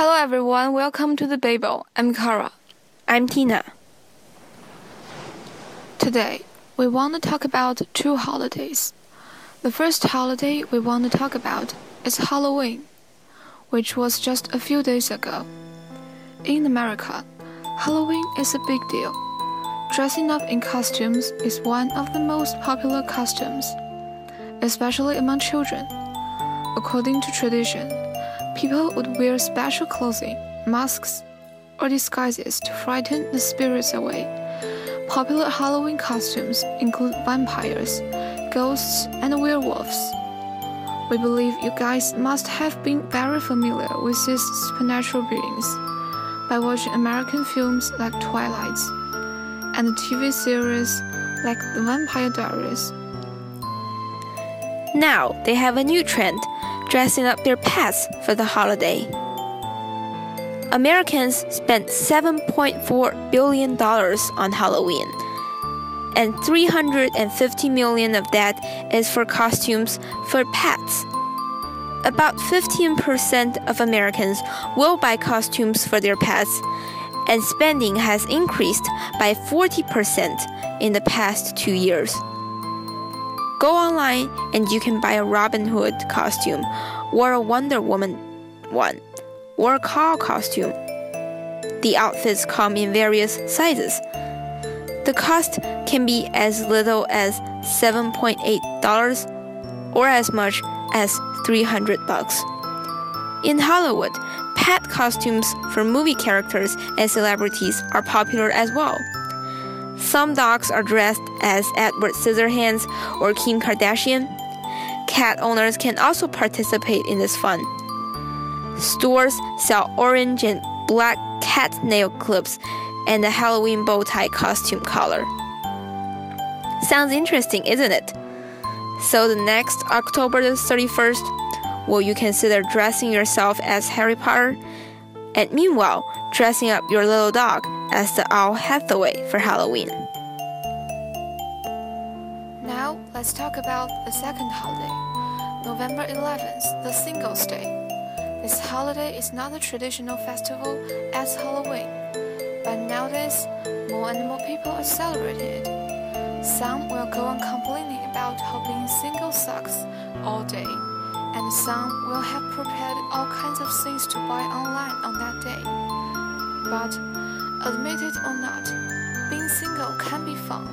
Hello everyone, welcome to the Babel. I'm Kara. I'm Tina. Today, we want to talk about two holidays. The first holiday we want to talk about is Halloween, which was just a few days ago. In America, Halloween is a big deal. Dressing up in costumes is one of the most popular customs, especially among children. According to tradition, People would wear special clothing, masks, or disguises to frighten the spirits away. Popular Halloween costumes include vampires, ghosts, and werewolves. We believe you guys must have been very familiar with these supernatural beings by watching American films like Twilight and TV series like The Vampire Diaries. Now they have a new trend dressing up their pets for the holiday. Americans spent $7.4 billion on Halloween, and 350 million of that is for costumes for pets. About 15% of Americans will buy costumes for their pets, and spending has increased by 40% in the past two years. Go online and you can buy a Robin Hood costume, or a Wonder Woman one, or a car costume. The outfits come in various sizes. The cost can be as little as $7.8 or as much as 300 bucks. In Hollywood, pet costumes for movie characters and celebrities are popular as well. Some dogs are dressed as Edward Scissorhands or Kim Kardashian. Cat owners can also participate in this fun. Stores sell orange and black cat nail clips and a Halloween bow tie costume collar. Sounds interesting, isn't it? So the next October the 31st, will you consider dressing yourself as Harry Potter? And meanwhile, dressing up your little dog as the Owl Hathaway for Halloween. Now, let's talk about the second holiday, November 11th, the Singles Day. This holiday is not a traditional festival as Halloween, but nowadays, more and more people are celebrating it. Some will go on complaining about how being single sucks all day, and some will have prepared all kinds of things to buy online on that day. But Admit it or not, being single can be fun.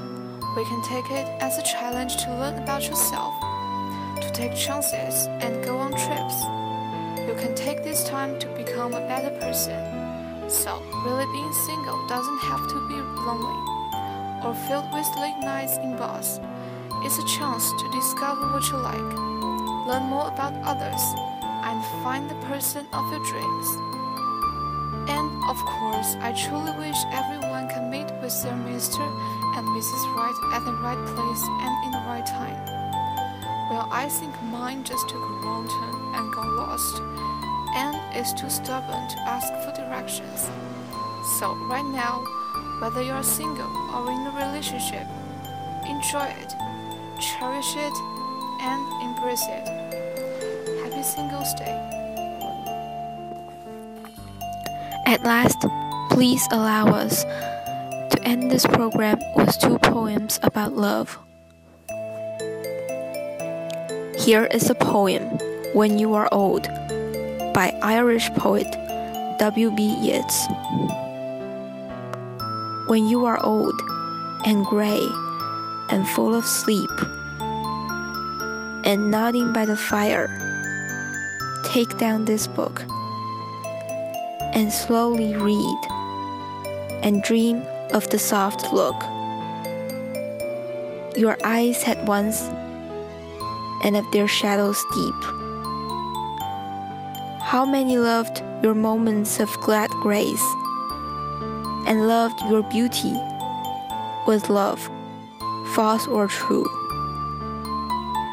We can take it as a challenge to learn about yourself, to take chances and go on trips. You can take this time to become a better person. So, really being single doesn't have to be lonely or filled with late nights in bars. It's a chance to discover what you like, learn more about others, and find the person of your dreams. And of course, I truly wish everyone can meet with their Mr. and Mrs. Right at the right place and in the right time. Well, I think mine just took a wrong turn and got lost, and is too stubborn to ask for directions. So, right now, whether you're single or in a relationship, enjoy it, cherish it, and embrace it. Happy Singles Day. At last, please allow us to end this program with two poems about love. Here is a poem, When You Are Old, by Irish poet W.B. Yeats. When you are old and gray and full of sleep, and nodding by the fire, take down this book and slowly read and dream of the soft look your eyes had once and of their shadows deep. How many loved your moments of glad grace and loved your beauty with love, false or true.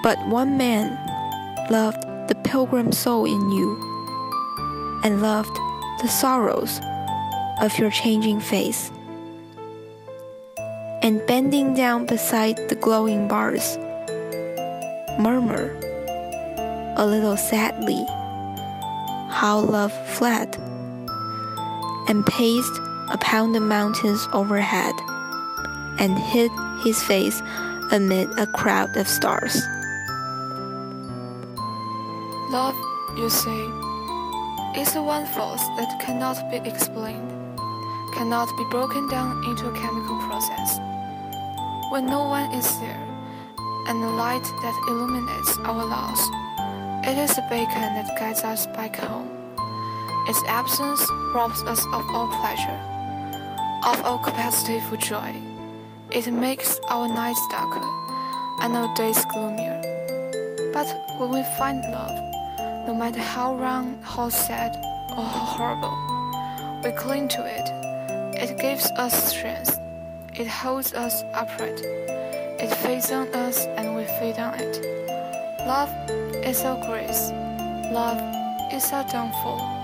But one man loved the pilgrim soul in you and loved the sorrows of your changing face. And bending down beside the glowing bars, murmur a little sadly how love fled and paced upon the mountains overhead, and hid his face amid a crowd of stars. Love, you say, is the one force that cannot be explained, cannot be broken down into a chemical process. When no one is there, and the light that illuminates our loss, it is the beacon that guides us back home. Its absence robs us of all pleasure, of our capacity for joy. It makes our nights darker and our days gloomier. But when we find love, no matter how wrong, how sad, or how horrible, we cling to it. It gives us strength. It holds us upright. It feeds on us and we feed on it. Love is our grace. Love is our downfall.